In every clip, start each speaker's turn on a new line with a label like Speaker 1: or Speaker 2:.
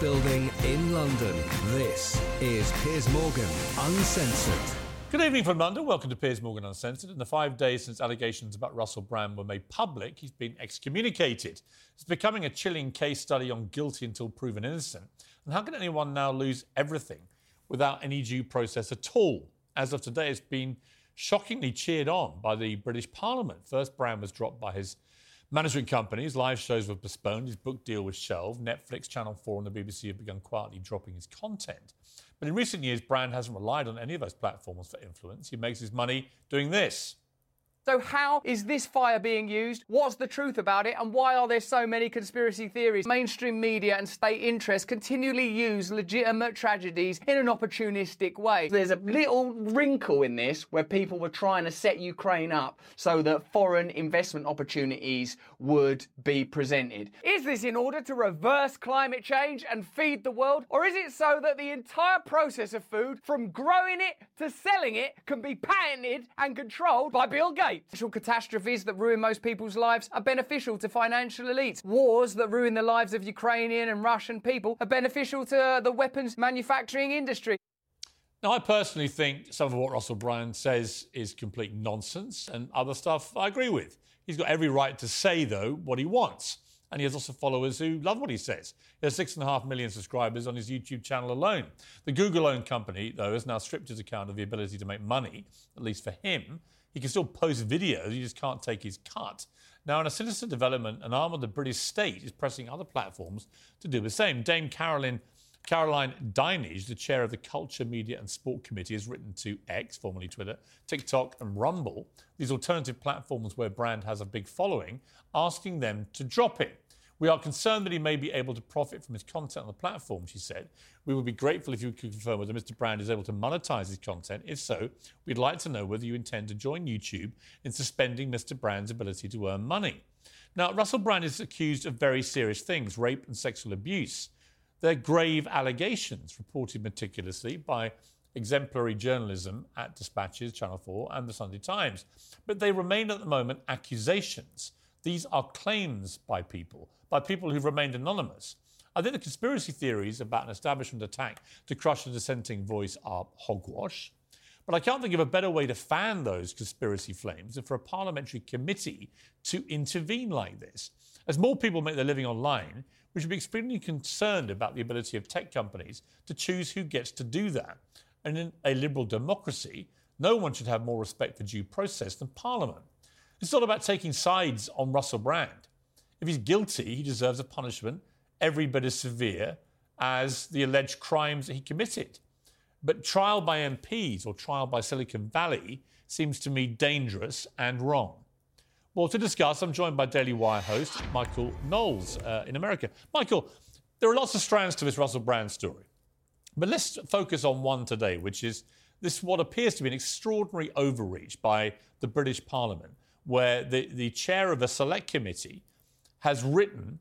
Speaker 1: Building in London, this is Piers Morgan Uncensored.
Speaker 2: Good evening from London. Welcome to Piers Morgan Uncensored. In the five days since allegations about Russell Brand were made public, he's been excommunicated. It's becoming a chilling case study on guilty until proven innocent. And how can anyone now lose everything without any due process at all? As of today, it's been shockingly cheered on by the British Parliament. First, Brand was dropped by his Management companies, live shows were postponed, his book deal was shelved, Netflix, Channel 4, and the BBC have begun quietly dropping his content. But in recent years, Brand hasn't relied on any of those platforms for influence. He makes his money doing this.
Speaker 3: So, how is this fire being used? What's the truth about it? And why are there so many conspiracy theories? Mainstream media and state interests continually use legitimate tragedies in an opportunistic way. There's a little wrinkle in this where people were trying to set Ukraine up so that foreign investment opportunities would be presented. Is this in order to reverse climate change and feed the world? Or is it so that the entire process of food, from growing it to selling it, can be patented and controlled by Bill Gates? Natural catastrophes that ruin most people's lives are beneficial to financial elites. Wars that ruin the lives of Ukrainian and Russian people are beneficial to uh, the weapons manufacturing industry.
Speaker 2: Now, I personally think some of what Russell Brand says is complete nonsense, and other stuff I agree with. He's got every right to say, though, what he wants. And he has lots of followers who love what he says. He has six and a half million subscribers on his YouTube channel alone. The Google owned company, though, has now stripped his account of the ability to make money, at least for him, he can still post videos, he just can't take his cut. Now, in a sinister development, an arm of the British state is pressing other platforms to do the same. Dame Caroline, Caroline Dinenage, the chair of the Culture, Media and Sport Committee, has written to X, formerly Twitter, TikTok, and Rumble, these alternative platforms where Brand has a big following, asking them to drop it. We are concerned that he may be able to profit from his content on the platform, she said. We would be grateful if you could confirm whether Mr. Brand is able to monetize his content. If so, we'd like to know whether you intend to join YouTube in suspending Mr. Brand's ability to earn money. Now, Russell Brand is accused of very serious things rape and sexual abuse. They're grave allegations reported meticulously by exemplary journalism at Dispatches, Channel 4, and the Sunday Times. But they remain at the moment accusations. These are claims by people by people who've remained anonymous. I think the conspiracy theories about an establishment attack to crush a dissenting voice are hogwash. But I can't think of a better way to fan those conspiracy flames than for a parliamentary committee to intervene like this. As more people make their living online, we should be extremely concerned about the ability of tech companies to choose who gets to do that. And in a liberal democracy, no one should have more respect for due process than Parliament. It's not about taking sides on Russell Brand. If he's guilty, he deserves a punishment every bit as severe as the alleged crimes that he committed. But trial by MPs or trial by Silicon Valley seems to me dangerous and wrong. Well, to discuss, I'm joined by Daily Wire host Michael Knowles uh, in America. Michael, there are lots of strands to this Russell Brand story. But let's focus on one today, which is this what appears to be an extraordinary overreach by the British Parliament, where the, the chair of a select committee has written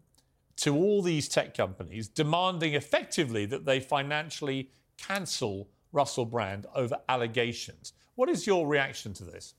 Speaker 2: to all these tech companies demanding effectively that they financially cancel Russell Brand over allegations. What is your reaction to this?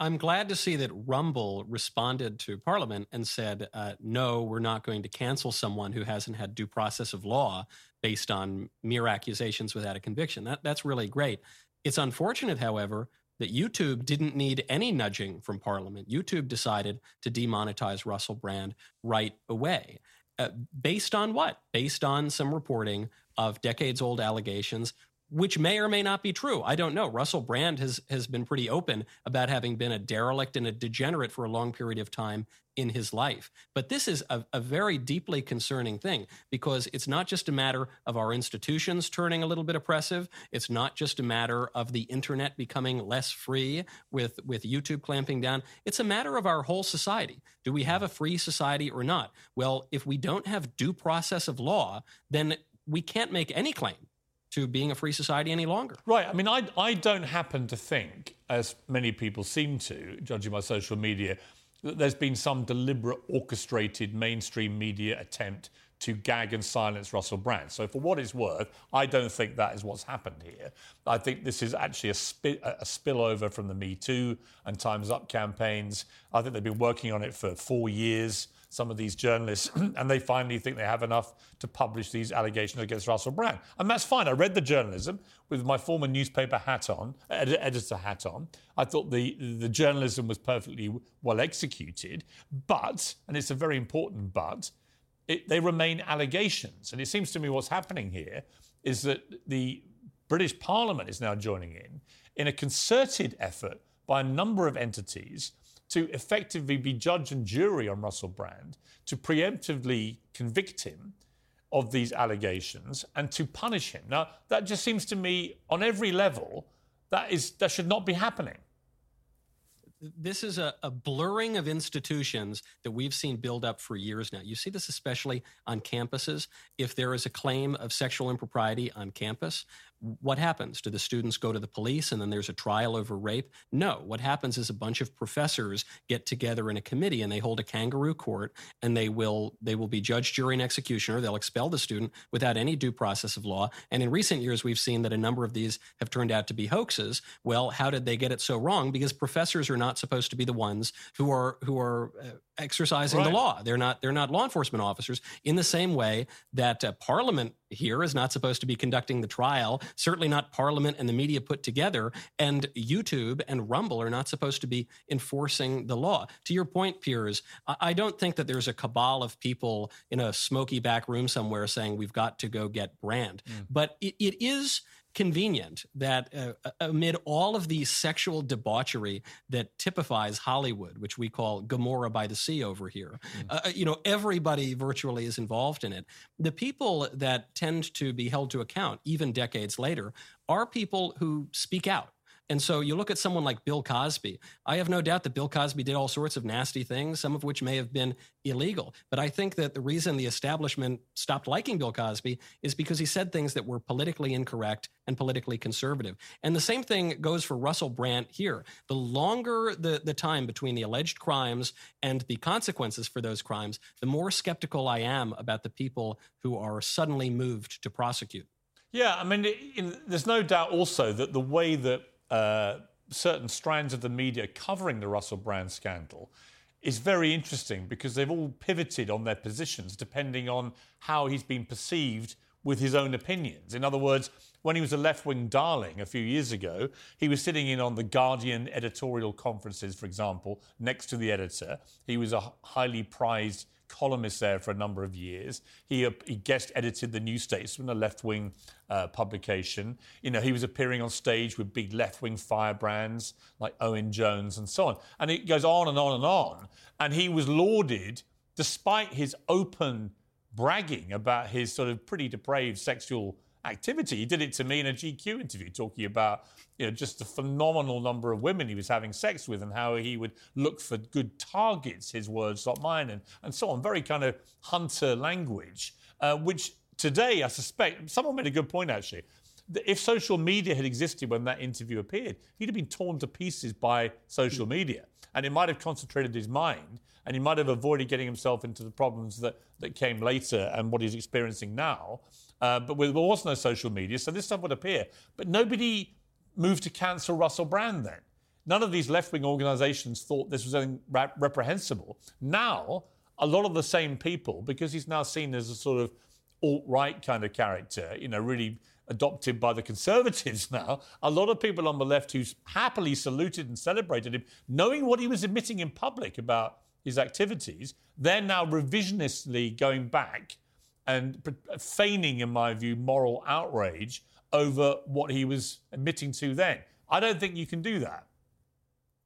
Speaker 4: I'm glad to see that Rumble responded to Parliament and said, uh, no, we're not going to cancel someone who hasn't had due process of law based on mere accusations without a conviction. That, that's really great. It's unfortunate, however, that YouTube didn't need any nudging from Parliament. YouTube decided to demonetize Russell Brand right away. Uh, based on what? Based on some reporting of decades old allegations which may or may not be true. I don't know. Russell Brand has has been pretty open about having been a derelict and a degenerate for a long period of time in his life. But this is a, a, very deeply concerning thing because it's not just a matter of our institutions turning a little bit oppressive. It's not just a matter of the internet becoming less free with, with YouTube clamping down. It's a matter of our whole society. Do we have a free society or not? Well, if we don't have due process of law, then we can't make any claim to being a free society any longer.
Speaker 2: Right. I mean, I, I don't happen to think, as many people seem to, judging by social media, that there's been some deliberate, orchestrated mainstream media attempt to gag and silence Russell Brand. So, for what it's worth, I don't think that is what's happened here. I think this is actually a, spi- a spillover from the Me Too and Time's Up campaigns. I think they've been working on it for four years some of these journalists, and they finally think they have enough to publish these allegations against Russell Brand. And that's fine. I read the journalism with my former newspaper hat on, ed- editor hat on. I thought the, the journalism was perfectly well executed, but, and it's a very important but, it, they remain allegations. And it seems to me what's happening here is that the British Parliament is now joining in in a concerted effort by a number of entities to effectively be judge and jury on Russell Brand, to preemptively convict him of these allegations and to punish him. Now, that just seems to me, on every level, that is that should not be happening.
Speaker 4: This is a, a blurring of institutions that we've seen build up for years now. You see this especially on campuses. If there is a claim of sexual impropriety on campus, what happens? Do the students go to the police and then there's a trial over rape? No. What happens is a bunch of professors get together in a committee and they hold a kangaroo court and they will they will be judge, jury, and executioner. They'll expel the student without any due process of law. And in recent years, we've seen that a number of these have turned out to be hoaxes. Well, how did they get it so wrong? Because professors are not supposed to be the ones who are who are uh, exercising right. the law. They're not they're not law enforcement officers in the same way that uh, Parliament here is not supposed to be conducting the trial. Certainly not Parliament and the media put together, and YouTube and Rumble are not supposed to be enforcing the law. To your point, Piers, I don't think that there's a cabal of people in a smoky back room somewhere saying we've got to go get Brand, mm. but it, it is convenient that uh, amid all of the sexual debauchery that typifies Hollywood, which we call Gomorrah by the Sea over here, mm. uh, you know, everybody virtually is involved in it. The people that tend to be held to account, even decades later, are people who speak out and so you look at someone like Bill Cosby. I have no doubt that Bill Cosby did all sorts of nasty things, some of which may have been illegal. But I think that the reason the establishment stopped liking Bill Cosby is because he said things that were politically incorrect and politically conservative. And the same thing goes for Russell Brand here. The longer the, the time between the alleged crimes and the consequences for those crimes, the more skeptical I am about the people who are suddenly moved to prosecute.
Speaker 2: Yeah, I mean, in, there's no doubt also that the way that uh, certain strands of the media covering the Russell Brand scandal is very interesting because they've all pivoted on their positions depending on how he's been perceived with his own opinions. In other words, when he was a left wing darling a few years ago, he was sitting in on the Guardian editorial conferences, for example, next to the editor. He was a highly prized columnist there for a number of years. He, uh, he guest edited the New Statesman, a left wing uh, publication. You know, he was appearing on stage with big left wing firebrands like Owen Jones and so on. And it goes on and on and on. And he was lauded despite his open bragging about his sort of pretty depraved sexual activity. He did it to me in a GQ interview, talking about you know just the phenomenal number of women he was having sex with and how he would look for good targets. His words, not mine, and and so on. Very kind of hunter language, uh, which today I suspect someone made a good point actually. If social media had existed when that interview appeared, he'd have been torn to pieces by social media, and it might have concentrated his mind and he might have avoided getting himself into the problems that, that came later and what he's experiencing now. Uh, but there was no social media, so this stuff would appear. But nobody moved to cancel Russell Brand then. None of these left wing organizations thought this was anything reprehensible. Now, a lot of the same people, because he's now seen as a sort of alt right kind of character, you know, really adopted by the conservatives now, a lot of people on the left who happily saluted and celebrated him, knowing what he was admitting in public about his activities, they're now revisionistly going back and feigning, in my view, moral outrage over what he was admitting to then. I don't think you can do that.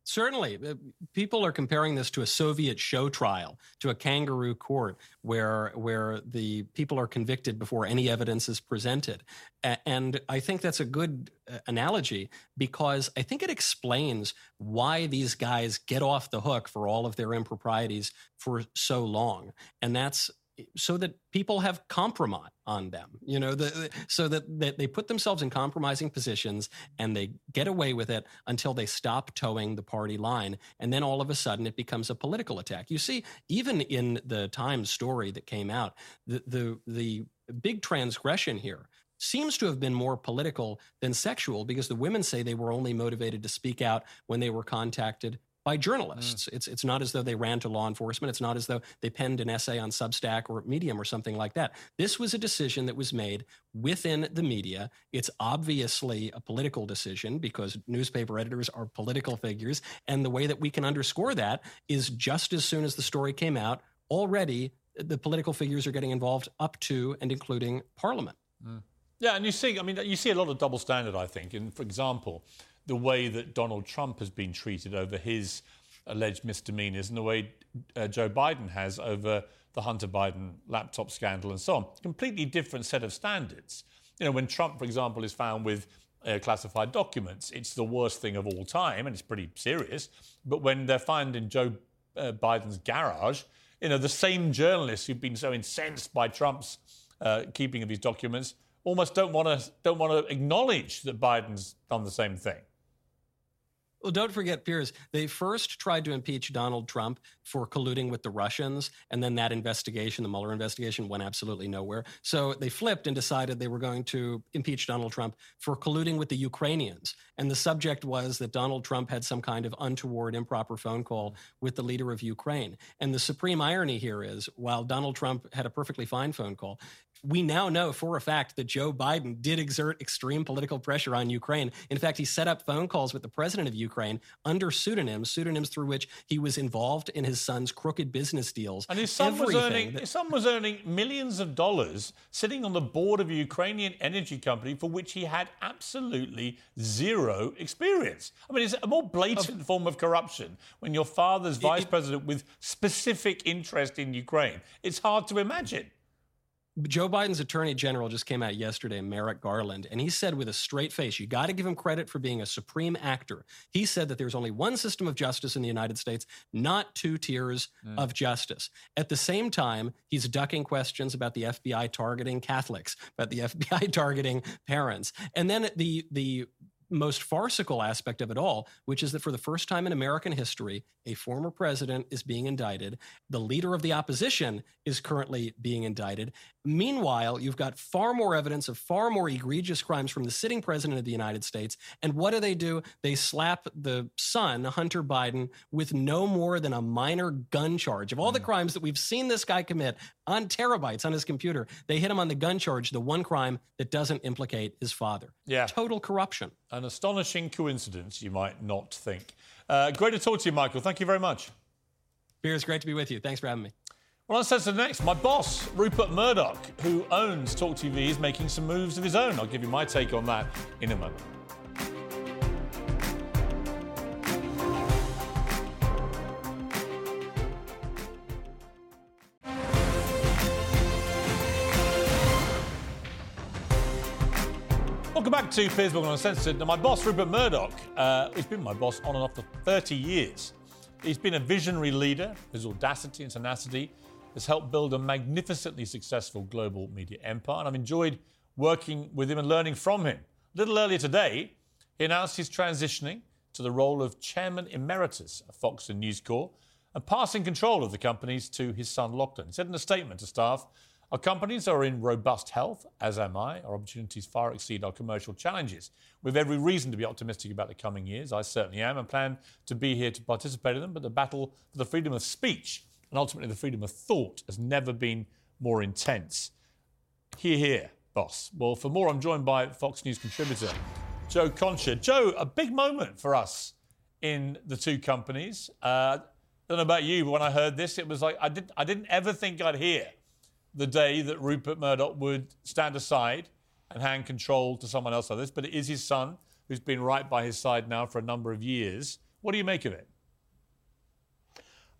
Speaker 4: Certainly. Uh, people are comparing this to a Soviet show trial, to a kangaroo court where, where the people are convicted before any evidence is presented. And I think that's a good uh, analogy because I think it explains why these guys get off the hook for all of their improprieties for so long. And that's so that people have compromise on them you know the, so that, that they put themselves in compromising positions and they get away with it until they stop toeing the party line. And then all of a sudden it becomes a political attack. You see even in the times story that came out the the, the big transgression here seems to have been more political than sexual because the women say they were only motivated to speak out when they were contacted by journalists. Mm. It's it's not as though they ran to law enforcement. It's not as though they penned an essay on Substack or Medium or something like that. This was a decision that was made within the media. It's obviously a political decision because newspaper editors are political figures, and the way that we can underscore that is just as soon as the story came out, already the political figures are getting involved up to and including Parliament.
Speaker 2: Mm. Yeah, and you see, I mean, you see a lot of double standard, I think. In, for example, the way that Donald Trump has been treated over his alleged misdemeanors and the way uh, Joe Biden has over the Hunter Biden laptop scandal and so on. Completely different set of standards. You know, when Trump, for example, is found with uh, classified documents, it's the worst thing of all time and it's pretty serious. But when they're found in Joe uh, Biden's garage, you know, the same journalists who've been so incensed by Trump's uh, keeping of these documents almost don't want to don't want to acknowledge that Biden's done the same thing.
Speaker 4: Well, don't forget, Piers, they first tried to impeach Donald Trump for colluding with the Russians, and then that investigation, the Mueller investigation, went absolutely nowhere. So they flipped and decided they were going to impeach Donald Trump for colluding with the Ukrainians. And the subject was that Donald Trump had some kind of untoward, improper phone call with the leader of Ukraine. And the supreme irony here is while Donald Trump had a perfectly fine phone call, we now know for a fact that Joe Biden did exert extreme political pressure on Ukraine. In fact, he set up phone calls with the president of Ukraine under pseudonyms, pseudonyms through which he was involved in his son's crooked business deals.
Speaker 2: And his son was earning that- his son was earning millions of dollars sitting on the board of a Ukrainian energy company for which he had absolutely zero experience. I mean, it's a more blatant of- form of corruption when your father's vice it- president with specific interest in Ukraine. It's hard to imagine.
Speaker 4: Joe Biden's attorney general just came out yesterday, Merrick Garland, and he said with a straight face, you got to give him credit for being a supreme actor. He said that there's only one system of justice in the United States, not two tiers mm. of justice. At the same time, he's ducking questions about the FBI targeting Catholics, about the FBI targeting parents. And then the the most farcical aspect of it all, which is that for the first time in American history, a former president is being indicted. The leader of the opposition is currently being indicted. Meanwhile, you've got far more evidence of far more egregious crimes from the sitting president of the United States. And what do they do? They slap the son, Hunter Biden, with no more than a minor gun charge. Of all the hmm. crimes that we've seen this guy commit on terabytes on his computer, they hit him on the gun charge, the one crime that doesn't implicate his father.
Speaker 2: Yeah.
Speaker 4: Total corruption.
Speaker 2: An astonishing coincidence, you might not think. Uh, great to talk to you, Michael. Thank you very much.
Speaker 4: Piers, great to be with you. Thanks for having me.
Speaker 2: Well, on to the next. My boss, Rupert Murdoch, who owns Talk TV, is making some moves of his own. I'll give you my take on that in a moment. Welcome back to Piers Morgan Uncensored. Now, my boss, Rupert Murdoch, uh, he's been my boss on and off for 30 years. He's been a visionary leader. His audacity and tenacity has helped build a magnificently successful global media empire, and I've enjoyed working with him and learning from him. A little earlier today, he announced he's transitioning to the role of chairman emeritus of Fox and News Corp and passing control of the companies to his son Lachlan. He said in a statement to staff, our companies are in robust health, as am I. Our opportunities far exceed our commercial challenges. We have every reason to be optimistic about the coming years. I certainly am and plan to be here to participate in them. But the battle for the freedom of speech and ultimately the freedom of thought has never been more intense. Hear, hear, boss. Well, for more, I'm joined by Fox News contributor Joe Concha. Joe, a big moment for us in the two companies. Uh, I don't know about you, but when I heard this, it was like I didn't, I didn't ever think I'd hear the day that Rupert Murdoch would stand aside and hand control to someone else like this, but it is his son who's been right by his side now for a number of years. What do you make of it?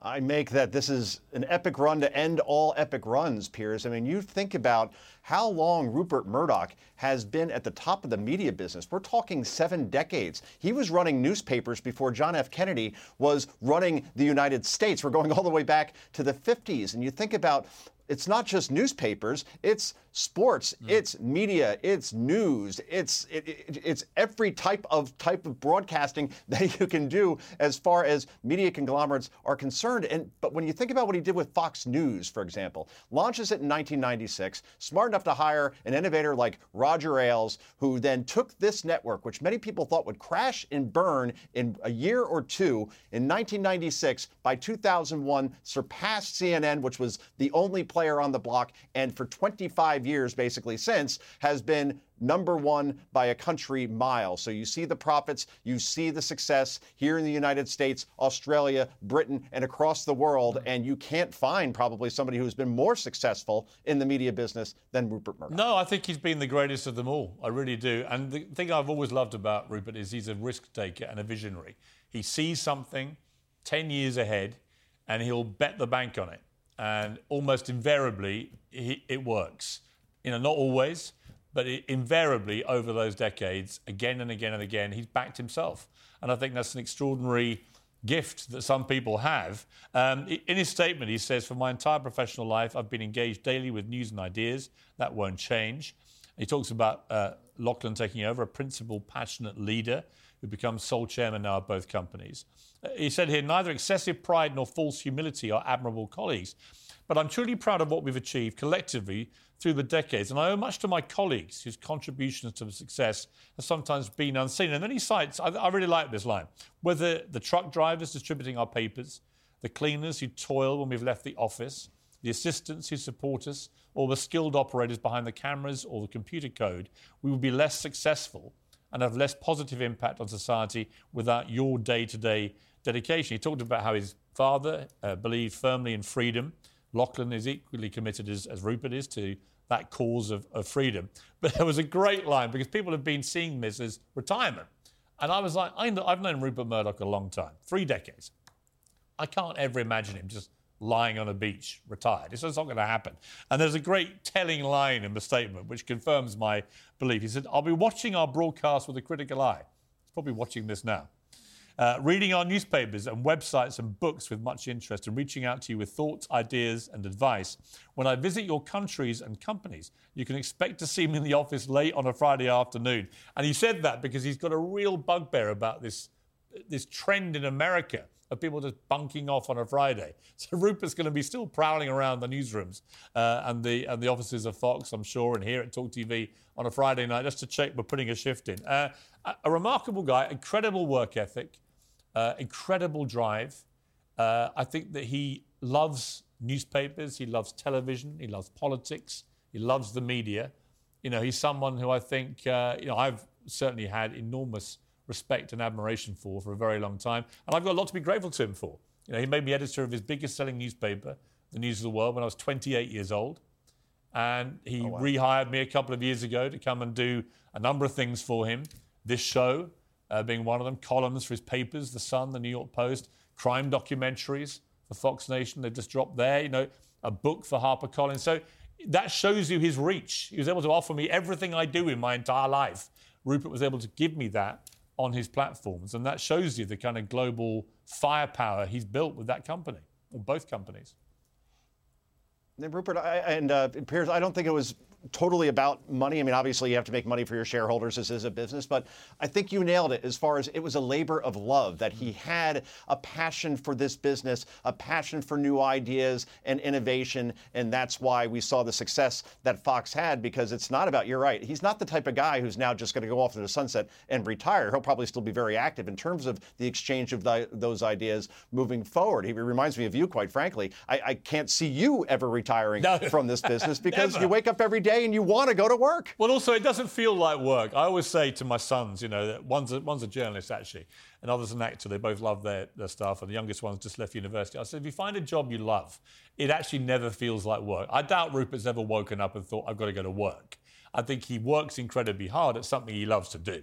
Speaker 5: I make that this is an epic run to end all epic runs, Piers. I mean, you think about how long Rupert Murdoch has been at the top of the media business. We're talking seven decades. He was running newspapers before John F. Kennedy was running the United States. We're going all the way back to the 50s. And you think about it's not just newspapers, it's sports, mm. it's media, it's news, it's it, it, it's every type of type of broadcasting that you can do as far as media conglomerates are concerned. And but when you think about what he did with Fox News, for example, launches it in 1996, smart enough to hire an innovator like Roger Ailes, who then took this network, which many people thought would crash and burn in a year or two, in 1996, by 2001 surpassed CNN, which was the only player on the block, and for 25 years basically since has been number one by a country mile. So you see the profits, you see the success here in the United States, Australia, Britain, and across the world. Hmm. And you can't find probably somebody who's been more successful in the media business than Rupert Murdoch.
Speaker 2: No, I think he's been the greatest of them all. I really do. And the thing I've always loved about Rupert is he's a risk taker and a visionary. He sees something 10 years ahead and he'll bet the bank on it. And almost invariably, he, it works you know, not always, but it, invariably over those decades, again and again and again, he's backed himself. And I think that's an extraordinary gift that some people have. Um, in his statement, he says, For my entire professional life, I've been engaged daily with news and ideas. That won't change. He talks about uh, Lachlan taking over, a principled, passionate leader who becomes sole chairman now of both companies. He said here, neither excessive pride nor false humility are admirable colleagues. But I'm truly proud of what we've achieved collectively through the decades, and I owe much to my colleagues whose contributions to the success have sometimes been unseen. And then he cites, I, I really like this line, whether the truck drivers distributing our papers, the cleaners who toil when we've left the office, the assistants who support us, or the skilled operators behind the cameras or the computer code, we would be less successful and have less positive impact on society without your day to day dedication. He talked about how his father uh, believed firmly in freedom Lachlan is equally committed as, as Rupert is to that cause of, of freedom. But there was a great line because people have been seeing this as retirement. And I was like, I know, I've known Rupert Murdoch a long time, three decades. I can't ever imagine him just lying on a beach, retired. It's just not going to happen. And there's a great telling line in the statement which confirms my belief. He said, I'll be watching our broadcast with a critical eye. He's probably watching this now. Uh, reading our newspapers and websites and books with much interest and reaching out to you with thoughts, ideas, and advice. When I visit your countries and companies, you can expect to see me in the office late on a Friday afternoon. And he said that because he's got a real bugbear about this, this trend in America of people just bunking off on a Friday. So Rupert's going to be still prowling around the newsrooms uh, and the and the offices of Fox, I'm sure, and here at Talk TV on a Friday night just to check we're putting a shift in. Uh, a, a remarkable guy, incredible work ethic. Uh, incredible drive. Uh, I think that he loves newspapers, he loves television, he loves politics, he loves the media. You know, he's someone who I think, uh, you know, I've certainly had enormous respect and admiration for for a very long time. And I've got a lot to be grateful to him for. You know, he made me editor of his biggest selling newspaper, The News of the World, when I was 28 years old. And he oh, wow. rehired me a couple of years ago to come and do a number of things for him. This show, uh, being one of them, columns for his papers, The Sun, The New York Post, crime documentaries for Fox Nation. They just dropped there, you know, a book for HarperCollins. So that shows you his reach. He was able to offer me everything I do in my entire life. Rupert was able to give me that on his platforms. And that shows you the kind of global firepower he's built with that company, or both companies.
Speaker 5: Rupert I, and uh, Piers, I don't think it was totally about money. I mean, obviously, you have to make money for your shareholders. This is a business, but I think you nailed it as far as it was a labor of love that he had a passion for this business, a passion for new ideas and innovation. And that's why we saw the success that Fox had because it's not about, you're right, he's not the type of guy who's now just going to go off to the sunset and retire. He'll probably still be very active in terms of the exchange of the, those ideas moving forward. He reminds me of you, quite frankly. I, I can't see you ever retiring no. from this business because you wake up every day day and you want to go to work.
Speaker 2: Well, also, it doesn't feel like work. I always say to my sons, you know, that one's a, one's a journalist actually, and other's an actor. They both love their, their stuff, and the youngest one's just left university. I said, if you find a job you love, it actually never feels like work. I doubt Rupert's ever woken up and thought, I've got to go to work. I think he works incredibly hard at something he loves to do.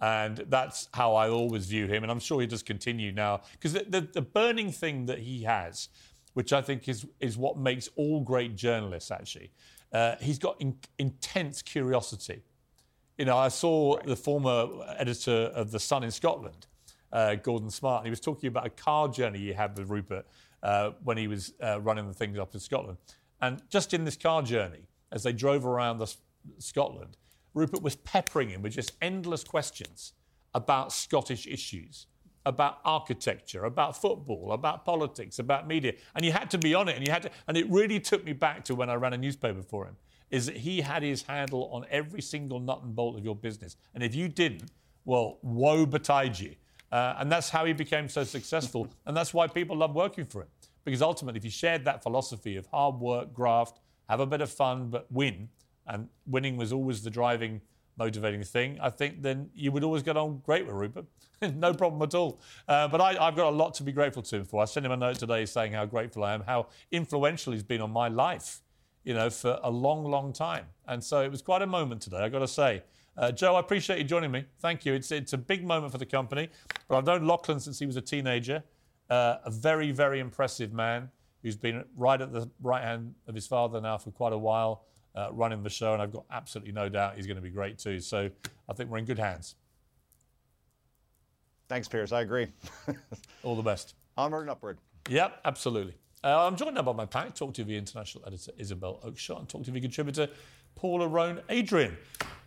Speaker 2: And that's how I always view him. And I'm sure he does continue now. Because the, the, the, burning thing that he has, which I think is, is what makes all great journalists actually, uh, he's got in, intense curiosity. You know, I saw right. the former editor of The Sun in Scotland, uh, Gordon Smart, and he was talking about a car journey he had with Rupert uh, when he was uh, running the things up in Scotland. And just in this car journey, as they drove around the, Scotland, Rupert was peppering him with just endless questions about Scottish issues, about architecture, about football, about politics, about media. And you had to be on it, and you had to, and it really took me back to when I ran a newspaper for him. Is that he had his handle on every single nut and bolt of your business, and if you didn't, well, woe betide you. Uh, and that's how he became so successful, and that's why people love working for him. Because ultimately, if you shared that philosophy of hard work, graft, have a bit of fun, but win, and winning was always the driving, motivating thing, I think then you would always get on great with Rupert. no problem at all. Uh, but I, have got a lot to be grateful to him for. I sent him a note today saying how grateful I am, how influential he's been on my life, you know, for a long, long time. And so it was quite a moment today, I've got to say. Uh, Joe, I appreciate you joining me. Thank you. It's, it's a big moment for the company. But I've known Lachlan since he was a teenager. Uh, a very, very impressive man who's been right at the right hand of his father now for quite a while uh, running the show, and I've got absolutely no doubt he's going to be great too. So I think we're in good hands.
Speaker 5: Thanks, Piers. I agree.
Speaker 2: All the best.
Speaker 5: Onward and upward.
Speaker 2: Yep, absolutely. Uh, I'm joined now by my pack, Talk TV international editor Isabel Oakeshott and Talk TV contributor Paula Roan Adrian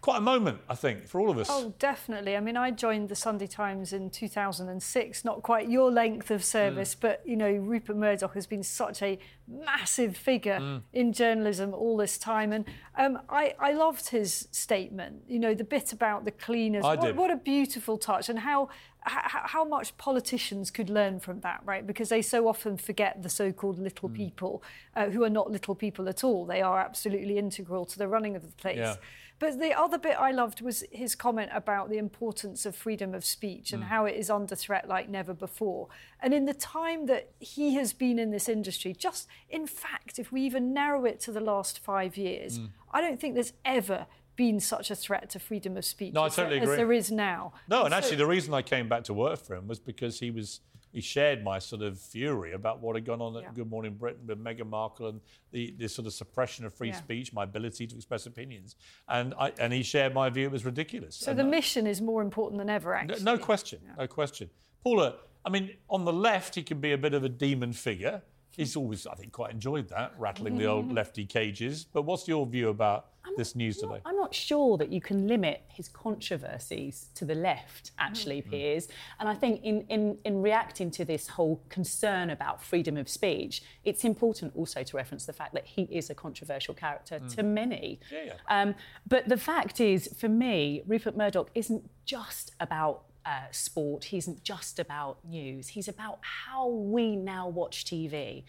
Speaker 2: quite a moment, I think, for all of us.
Speaker 6: Oh, definitely. I mean, I joined the Sunday Times in 2006, not quite your length of service, mm. but, you know, Rupert Murdoch has been such a massive figure mm. in journalism all this time. And um, I, I loved his statement, you know, the bit about the cleaners.
Speaker 2: I
Speaker 6: what,
Speaker 2: did.
Speaker 6: what a beautiful touch and how how much politicians could learn from that, right? Because they so often forget the so-called little mm. people, uh, who are not little people at all. They are absolutely integral to the running of the place.
Speaker 2: Yeah.
Speaker 6: But the other bit I loved was his comment about the importance of freedom of speech and mm. how it is under threat like never before. And in the time that he has been in this industry, just in fact, if we even narrow it to the last five years, mm. I don't think there's ever been such a threat to freedom of speech
Speaker 2: no,
Speaker 6: as,
Speaker 2: totally
Speaker 6: as, there is now.
Speaker 2: No, and, and so, actually, the reason I came back to work for him was because he was he shared my sort of fury about what had gone on at. Good Morning Britain with Meghan Markle and the, the sort of suppression of free yeah. speech, my ability to express opinions. And I, and he shared my view it was ridiculous.
Speaker 6: So
Speaker 2: and
Speaker 6: the mission is more important than ever, actually.
Speaker 2: No, no question, yeah. no question. Paula, I mean, on the left, he can be a bit of a demon figure. He's always, I think, quite enjoyed that, rattling the old lefty cages. But what's your view about
Speaker 7: I'm
Speaker 2: this news
Speaker 7: not,
Speaker 2: today?
Speaker 7: I'm not sure that you can limit his controversies to the left, actually, mm. Piers. And I think in, in, in reacting to this whole concern about freedom of speech, it's important also to reference the fact that he is a controversial character mm. to many.
Speaker 2: Yeah, yeah.
Speaker 7: Um, but the fact is, for me, Rupert Murdoch isn't just about uh, sport. He isn't just about news. He's about how we now watch TV. Mm.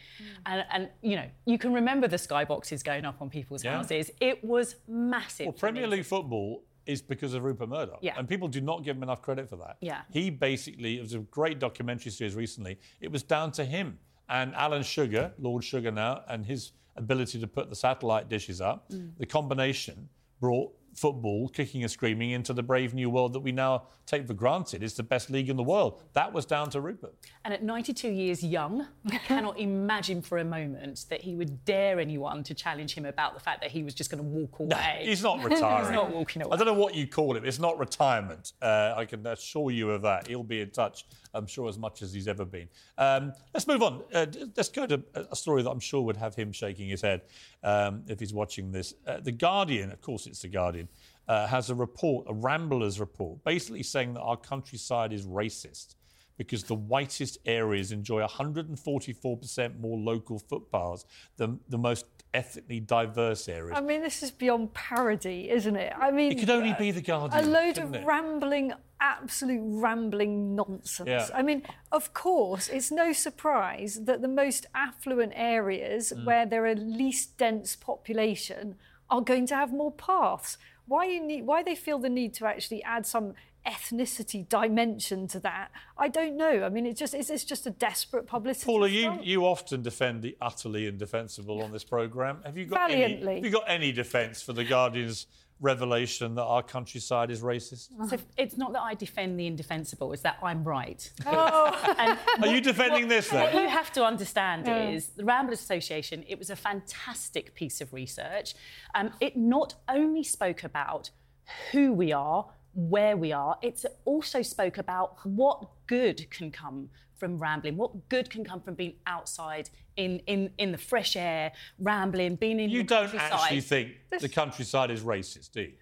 Speaker 7: And, and, you know, you can remember the skyboxes going up on people's yeah. houses. It was massive.
Speaker 2: Well, Premier League football is because of Rupert Murdoch.
Speaker 7: Yeah.
Speaker 2: And people do not give him enough credit for that.
Speaker 7: Yeah.
Speaker 2: He basically, it was a great documentary series recently. It was down to him and Alan Sugar, Lord Sugar now, and his ability to put the satellite dishes up. Mm. The combination brought football, kicking and screaming, into the brave new world that we now take for granted is the best league in the world. That was down to Rupert.
Speaker 7: And at 92 years young, I cannot imagine for a moment that he would dare anyone to challenge him about the fact that he was just going to walk away.
Speaker 2: No, he's not retiring.
Speaker 7: he's not walking away. I
Speaker 2: don't know what you call it. It's not retirement. Uh, I can assure you of that. He'll be in touch, I'm sure, as much as he's ever been. Um, let's move on. Uh, let's go to a story that I'm sure would have him shaking his head um, if he's watching this. Uh, the Guardian, of course, it's The Guardian uh, has a report, a Ramblers report, basically saying that our countryside is racist because the whitest areas enjoy 144% more local footpaths than the most ethnically diverse areas.
Speaker 6: I mean, this is beyond parody, isn't it? I mean,
Speaker 2: it could only be the Guardian.
Speaker 6: A load of
Speaker 2: it?
Speaker 6: rambling, absolute rambling nonsense.
Speaker 2: Yeah.
Speaker 6: I mean, of course, it's no surprise that the most affluent areas mm. where there are least dense population are going to have more paths. Why you need why they feel the need to actually add some ethnicity dimension to that i don't know. I mean it's just it's, it's just a desperate publicity
Speaker 2: paula you you often defend the utterly indefensible on this program. Have you got
Speaker 6: Valiantly.
Speaker 2: any have you got any defense for the guardian's revelation that our countryside is racist?
Speaker 7: So it's not that I defend the indefensible, it's that I'm right.
Speaker 6: Oh.
Speaker 7: And
Speaker 2: Are you defending this then?
Speaker 7: What you have to understand
Speaker 6: Yeah.
Speaker 7: is the Ramblers Association, it was a fantastic piece of research. Um, it not only spoke about who we are, where we are, it also spoke about what good can come from rambling, what good can come from being outside in, in, in the fresh air, rambling, being in the world.
Speaker 2: You don't
Speaker 7: countryside.
Speaker 2: actually think the countryside is racist, do you?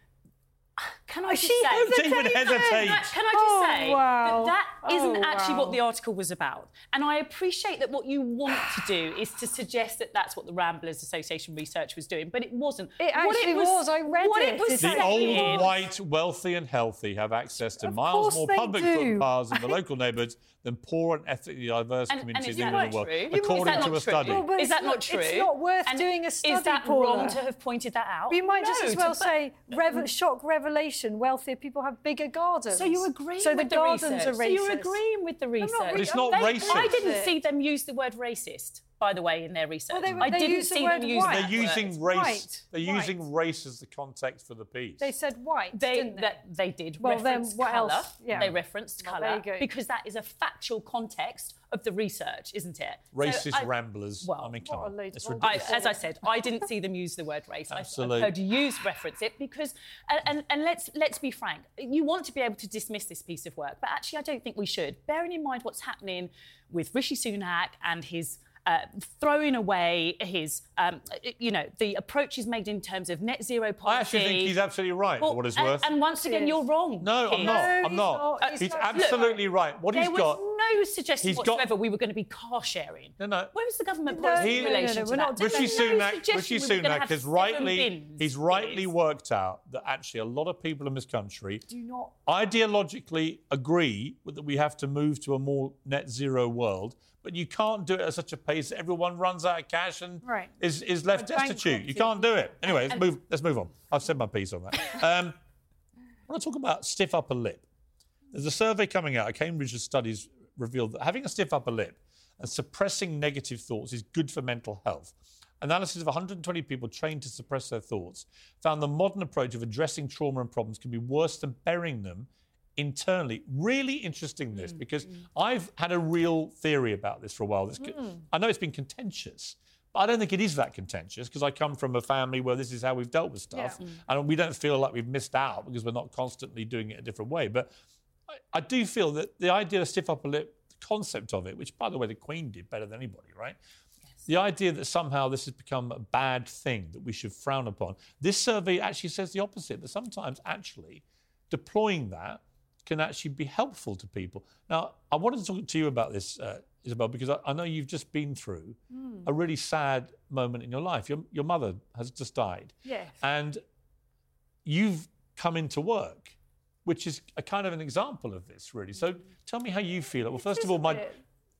Speaker 7: Can I just
Speaker 6: She
Speaker 7: say?
Speaker 2: Don't even hesitate.
Speaker 7: Can I, can I just
Speaker 6: Oh,
Speaker 7: say
Speaker 6: wow.
Speaker 7: that that isn't
Speaker 6: Oh,
Speaker 7: actually
Speaker 6: wow.
Speaker 7: what the article was about? And I appreciate that what you want to do is to suggest that that's what the Ramblers Association research was doing, but it wasn't.
Speaker 6: It
Speaker 7: What
Speaker 6: actually was. I read
Speaker 7: what
Speaker 6: it.
Speaker 7: it was
Speaker 2: The
Speaker 7: saying
Speaker 2: old, white, wealthy, and healthy have access to
Speaker 6: Of
Speaker 2: miles more public footpaths in the local neighbourhoods than poor and ethnically diverse
Speaker 7: And- and
Speaker 2: communities
Speaker 7: is
Speaker 2: in the world,
Speaker 7: true?
Speaker 2: According to a
Speaker 7: true?
Speaker 2: study.
Speaker 6: Well,
Speaker 7: Is
Speaker 6: it's
Speaker 7: that not
Speaker 6: not-
Speaker 7: true?
Speaker 6: it's not worth
Speaker 7: And
Speaker 6: doing a study,
Speaker 7: Is that
Speaker 6: Paula.
Speaker 7: wrong to have pointed that out?
Speaker 6: You might just as well
Speaker 7: but-
Speaker 6: say rev- shock revelation. Wealthier people have bigger gardens.
Speaker 7: So you agree
Speaker 6: So
Speaker 7: with
Speaker 6: the the gardens
Speaker 7: research.
Speaker 6: are racist.
Speaker 7: So you're agreeing with the research.
Speaker 6: not
Speaker 2: But it's not
Speaker 7: They-
Speaker 2: racist.
Speaker 7: I didn't see them use the word racist, by the way, in their research.
Speaker 6: Well, they-
Speaker 7: I
Speaker 6: they
Speaker 7: didn't
Speaker 6: use the
Speaker 7: see
Speaker 6: word
Speaker 7: them use
Speaker 2: They're using
Speaker 7: word.
Speaker 2: race.
Speaker 6: White.
Speaker 2: They're
Speaker 6: White.
Speaker 2: using race as the context for the piece.
Speaker 6: They said white,
Speaker 7: They
Speaker 6: didn't they?
Speaker 7: that they did
Speaker 6: Well, then what
Speaker 7: colour.
Speaker 6: else? Yeah.
Speaker 7: They referenced
Speaker 6: Well,
Speaker 7: colour
Speaker 6: there you
Speaker 7: because that is a factual context of the research, isn't it? So
Speaker 2: Racist
Speaker 7: I-
Speaker 2: ramblers.
Speaker 7: well,
Speaker 2: I mean, come
Speaker 6: what a
Speaker 2: on.
Speaker 6: load
Speaker 2: It's
Speaker 6: of
Speaker 7: I, as I said, I didn't see them use the word race. I-
Speaker 2: Absolute.
Speaker 7: I've heard you use reference it because, and, and, and let's let's be frank, you want to be able to dismiss this piece of work, but actually, I don't think we should. Bearing in mind what's happening with Rishi Sunak and his. Uh, throwing away his, um, you know, the approach he's made in terms of net zero policy.
Speaker 2: I actually think he's absolutely right,
Speaker 7: Well,
Speaker 2: for what it's
Speaker 7: and,
Speaker 2: worth.
Speaker 7: And once again, you're wrong.
Speaker 2: no, I'm not.
Speaker 6: No,
Speaker 2: I'm not.
Speaker 6: not. He's
Speaker 2: He's
Speaker 6: not.
Speaker 2: absolutely right. What
Speaker 7: There
Speaker 2: he's
Speaker 7: was
Speaker 2: got.
Speaker 7: no suggestion
Speaker 2: He's got-
Speaker 7: whatsoever we were going to be car sharing.
Speaker 2: No, no.
Speaker 7: Where was the government
Speaker 6: No,
Speaker 2: He-
Speaker 7: in
Speaker 2: no, no,
Speaker 7: relation
Speaker 6: no,
Speaker 7: to
Speaker 6: we're
Speaker 7: that?
Speaker 6: not doing
Speaker 2: Rishi Sunak,
Speaker 7: suggestion
Speaker 2: Rishi
Speaker 7: we were gonna
Speaker 2: Sunak
Speaker 7: have
Speaker 2: has rightly, he's rightly
Speaker 7: Piers.
Speaker 2: worked out that actually a lot of people in this country
Speaker 6: Do not.
Speaker 2: ideologically agree that we have to move to a more net zero world, but you can't do it at such a pace that everyone runs out of cash and
Speaker 6: Right.
Speaker 2: is, is left destitute. You can't do it. Anyway, let's move. Let's move on. I've said my piece on that. Um, I want to talk about stiff upper lip. There's a survey coming out. A Cambridge studies revealed that having a stiff upper lip and suppressing negative thoughts is good for mental health. Analysis of 120 people trained to suppress their thoughts found the modern approach of addressing trauma and problems can be worse than burying them internally. Really interesting this mm, because mm. I've had a real theory about this for a while. This, mm. I know it's been contentious, but I don't think it is that contentious because I come from a family where this is how we've dealt with stuff,
Speaker 6: Yeah.
Speaker 2: and we don't feel like we've missed out because we're not constantly doing it a different way. But I, I do feel that the idea of stiff upper lip, the concept of it, which by the way the Queen did better than anybody, right? The idea that somehow this has become a bad thing that we should frown upon. This survey actually says the opposite, that sometimes actually deploying that can actually be helpful to people. Now, I wanted to talk to you about this, uh, Isabel, because I, I know you've just been through a really sad moment in your life. Your, your mother has just died.
Speaker 6: Yes.
Speaker 2: And you've come into work, which is a kind of an example of this, really. So tell me how you feel. Well, first of all, my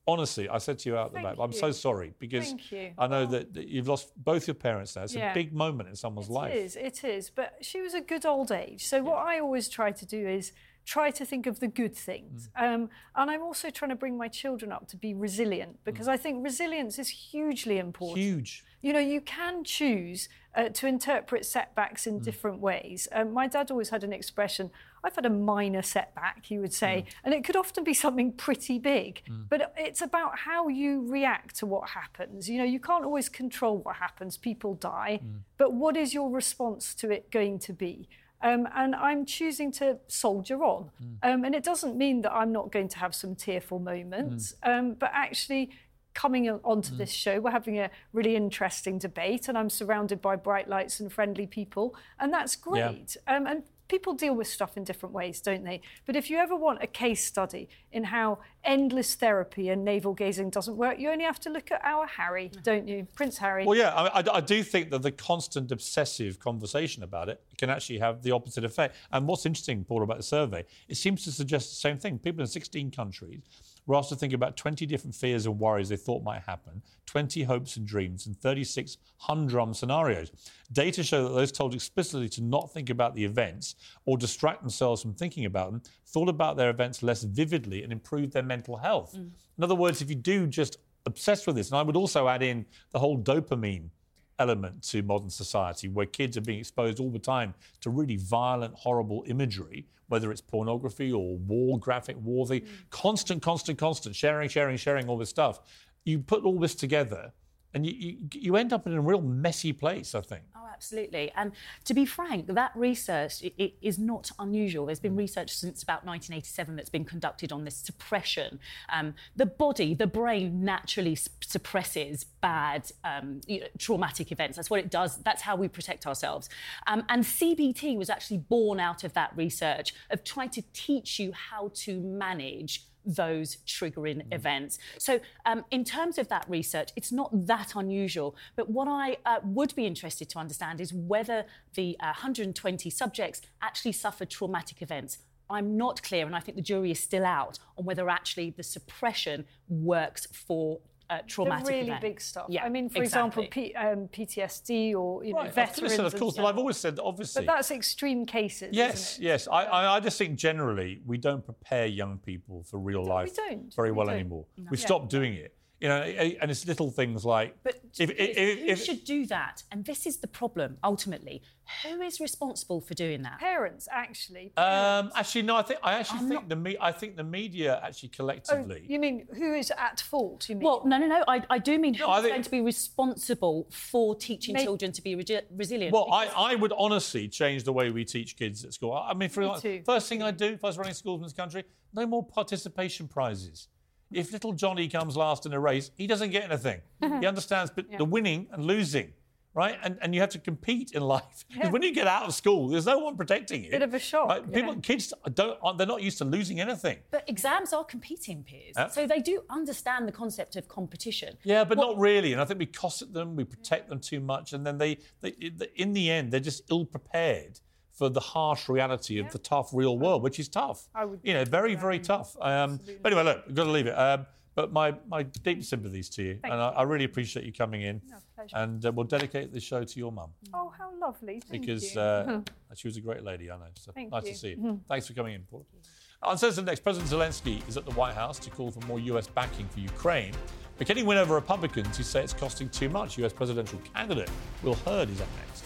Speaker 2: honestly, I said to you out the back, I'm so sorry because I know that, that you've lost both your parents now. It's
Speaker 6: Yeah.
Speaker 2: a big moment in someone's life.
Speaker 6: It is, it is. But she was a good old age. So what I always try to do is try to think of the good things.
Speaker 2: Mm.
Speaker 6: Um, and I'm also trying to bring my children up to be resilient because I think resilience is hugely important.
Speaker 2: Huge.
Speaker 6: You know, you can choose uh, to interpret setbacks
Speaker 2: Mm.
Speaker 6: in different ways. Um, my dad always had an expression, I've had a minor setback, he would say,
Speaker 2: Mm.
Speaker 6: and it could often be something pretty big. But it's about how you react to what happens. You know, you can't always control what happens, people die,
Speaker 2: Mm.
Speaker 6: but what is your response to it going to be? Um, and I'm choosing to soldier on. Um, and it doesn't mean that I'm not going to have some tearful moments, um, but actually coming on- onto this show, we're having a really interesting debate, and I'm surrounded by bright lights and friendly people, and that's great. Um, and people deal with stuff in different ways, don't they? But if you ever want a case study in how endless therapy and navel gazing doesn't work, you only have to look at our Harry, don't you? Prince Harry.
Speaker 2: Well, yeah, I, I- I do think that the constant obsessive conversation about it can actually have the opposite effect. And what's interesting, Paul, about the survey, it seems to suggest the same thing. People in 16 countries were asked to think about 20 different fears and worries they thought might happen, 20 hopes and dreams, and 36 humdrum scenarios. Data show that those told explicitly to not think about the events or distract themselves from thinking about them thought about their events less vividly and improved their mental health. Mm. In other words, if you do just obsess with this, and I would also add in the whole dopamine element to modern society where kids are being exposed all the time to really violent, horrible imagery, whether it's pornography or war graphic, war thing, mm. constant, constant, constant, sharing, sharing, sharing all this stuff. You put all this together and you, you, you end up in a real messy place, I think.
Speaker 7: Oh, absolutely. And to be frank, that research i- i- is not unusual. There's been research since about 1987 that's been conducted on this suppression. Um, the body, the brain naturally suppresses bad, um, you know, traumatic events. That's what it does. That's how we protect ourselves. Um, and CBT was actually born out of that research of trying to teach you how to manage those triggering events. So, um, in terms of that research, it's not that unusual. But what I uh, would be interested to understand is whether the uh, 120 subjects actually suffered traumatic events. I'm not clear, and I think the jury is still out on whether actually the suppression works for uh, traumatic
Speaker 6: the really
Speaker 7: event.
Speaker 6: big stuff.
Speaker 7: Yeah,
Speaker 6: I mean, for
Speaker 7: exactly.
Speaker 6: example, P, um, PTSD or you know,
Speaker 2: Right,
Speaker 6: veterans.
Speaker 2: listen, of
Speaker 6: and
Speaker 2: course,
Speaker 6: stuff.
Speaker 2: but I've always said that obviously.
Speaker 6: But that's extreme cases.
Speaker 2: Yes,
Speaker 6: isn't it?
Speaker 2: yes. I, I, I just think generally we don't prepare young people for real life we
Speaker 6: don't.
Speaker 2: very
Speaker 6: We
Speaker 2: well
Speaker 6: don't.
Speaker 2: anymore.
Speaker 6: No.
Speaker 2: We've
Speaker 6: Yeah.
Speaker 2: stopped doing it. You know, and it's little things like
Speaker 7: But
Speaker 2: if,
Speaker 7: who
Speaker 2: if, if,
Speaker 7: should do that? And this is the problem ultimately. Who is responsible for doing that?
Speaker 6: Parents, actually.
Speaker 2: um, actually no, I think I actually think the me, I think the media actually
Speaker 6: Oh,
Speaker 2: collectively.
Speaker 6: you mean who is at fault? You mean?
Speaker 7: Well, no, no, no. I, I do mean who's
Speaker 2: I think-
Speaker 7: going to be responsible for teaching
Speaker 6: Make-
Speaker 7: children to be regi- resilient.
Speaker 2: Well, I, I would honestly change the way we teach kids at school. I mean, for
Speaker 6: Me
Speaker 2: example,
Speaker 6: too.
Speaker 2: first thing I do if I was running schools in this country, no more participation prizes. If little Johnny comes last in a race, he doesn't get anything. Mm-hmm. he understands but the winning and losing, right? And and you have to compete in life. Because when you get out of school, there's no one protecting you.
Speaker 6: Bit of a shock,
Speaker 2: Right? People,
Speaker 6: yeah.
Speaker 2: kids don't. They're not used to losing anything.
Speaker 7: but exams are competing peers,
Speaker 2: Yeah.
Speaker 7: so they do understand the concept of competition.
Speaker 2: Yeah, but
Speaker 7: What-
Speaker 2: not really. And I think we cosset them, we protect them too much, and then they, they in the end, they're just ill prepared for the harsh reality of the tough real world, which is tough.
Speaker 6: I would
Speaker 2: you know, very, very tough. Um, but anyway, look, we've got to leave it. Um, but my, my deep sympathies to you, and I, I really appreciate you coming in.
Speaker 6: pleasure.
Speaker 2: and uh, we'll dedicate this show to your mum
Speaker 6: Oh, how lovely. Thank
Speaker 2: because
Speaker 6: you.
Speaker 2: uh, she was a great lady, I know. So
Speaker 6: Thank
Speaker 2: nice
Speaker 6: you.
Speaker 2: to see you. Thanks for coming in, Paul. On Thursday next, President Zelensky is at the White House to call for more US backing for Ukraine. But getting win over Republicans who say it's costing too much. US presidential candidate Will Hurd is up next.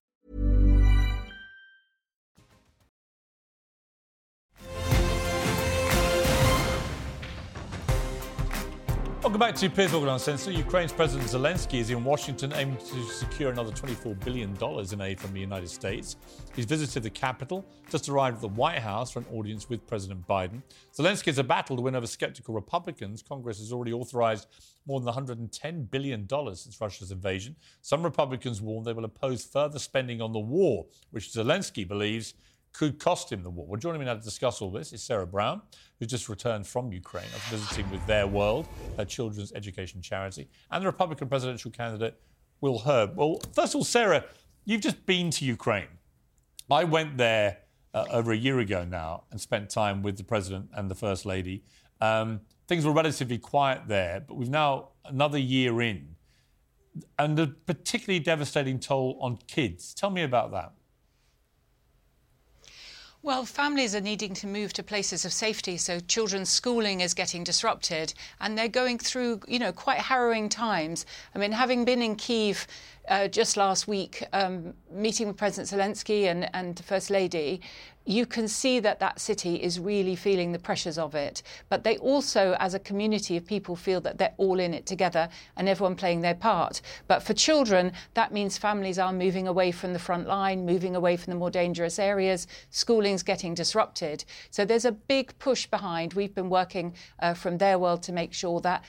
Speaker 2: Welcome back to Morgan Uncensored. Ukraine's President Zelensky is in Washington aiming to secure another $24 billion in aid from the United States. He's visited the Capitol, just arrived at the White House for an audience with President Biden. Zelensky has a battle to win over skeptical Republicans. Congress has already authorized more than $110 billion since Russia's invasion. Some Republicans warn they will oppose further spending on the war, which Zelensky believes could cost him the war. Well, joining me now to discuss all this is Sarah Brown, who's just returned from Ukraine after visiting with Their World, her children's education charity, and the Republican presidential candidate, Will Hurd. Well, first of all, Sarah, you've just been to Ukraine. I went there uh, over a year ago now and spent time with the president and the first lady. Um, things were relatively quiet there, but we've now another year in, and a particularly devastating toll on kids. Tell me about that.
Speaker 8: Well, families are needing to move to places of safety, so children's schooling is getting disrupted, and they're going through, you know, quite harrowing times. I mean, having been in Kiev uh, just last week, um, meeting with President Zelensky and, and First Lady, you can see that that city is really feeling the pressures of it. But they also, as a community of people, feel that they're all in it together and everyone playing their part. But for children, that means families are moving away from the front line, moving away from the more dangerous areas, schooling's getting disrupted. So there's a big push behind. We've been working uh, from their world to make sure that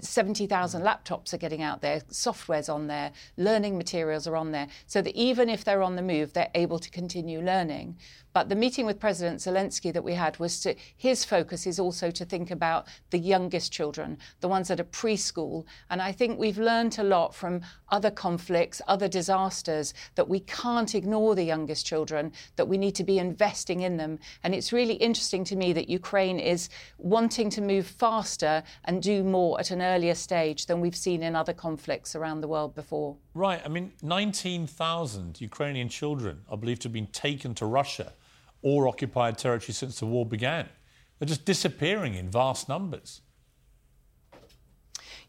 Speaker 8: 70,000 laptops are getting out there, software's on there, learning materials are on there, so that even if they're on the move, they're able to continue learning. But the meeting with President Zelensky that we had was to, his focus is also to think about the youngest children, the ones that are preschool. And I think we've learned a lot from other conflicts, other disasters, that we can't ignore the youngest children, that we need to be investing in them. And it's really interesting to me that Ukraine is wanting to move faster and do more at an earlier stage than we've seen in other conflicts around the world before.
Speaker 2: Right. I mean, 19,000 Ukrainian children are believed to have been taken to Russia or occupied territory since the war began. They're just disappearing in vast numbers.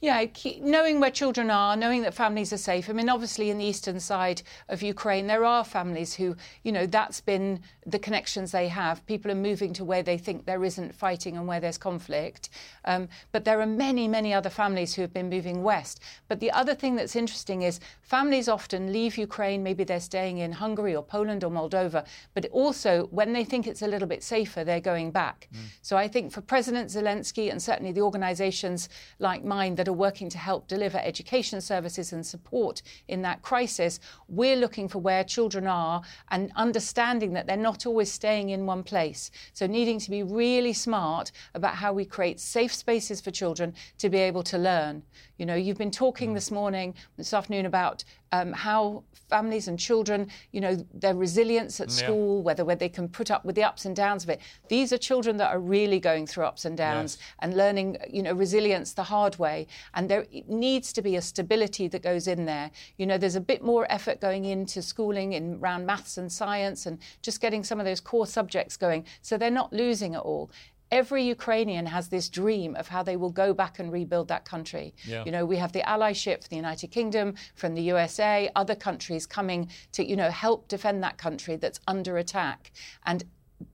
Speaker 8: Yeah, knowing where children are, knowing that families are safe. I mean, obviously, in the eastern side of Ukraine, there are families who, you know, that's been the connections they have. People are moving to where they think there isn't fighting and where there's conflict. Um, but there are many, many other families who have been moving west. But the other thing that's interesting is families often leave Ukraine. Maybe they're staying in Hungary or Poland or Moldova. But also, when they think it's a little bit safer, they're going back. Mm. So I think for President Zelensky and certainly the organizations like mine that are are working to help deliver education services and support in that crisis, we're looking for where children are and understanding that they're not always staying in one place. So, needing to be really smart about how we create safe spaces for children to be able to learn. You know, you've been talking mm. this morning, this afternoon, about um, how families and children, you know, their resilience at yeah. school, whether, whether they can put up with the ups and downs of it. These are children that are really going through ups and downs yes. and learning, you know, resilience the hard way. And there needs to be a stability that goes in there. You know, there's a bit more effort going into schooling in around maths and science and just getting some of those core subjects going so they're not losing it all every Ukrainian has this dream of how they will go back and rebuild that country. Yeah. You know, we have the allyship from the United Kingdom, from the USA, other countries coming to, you know, help defend that country that's under attack. And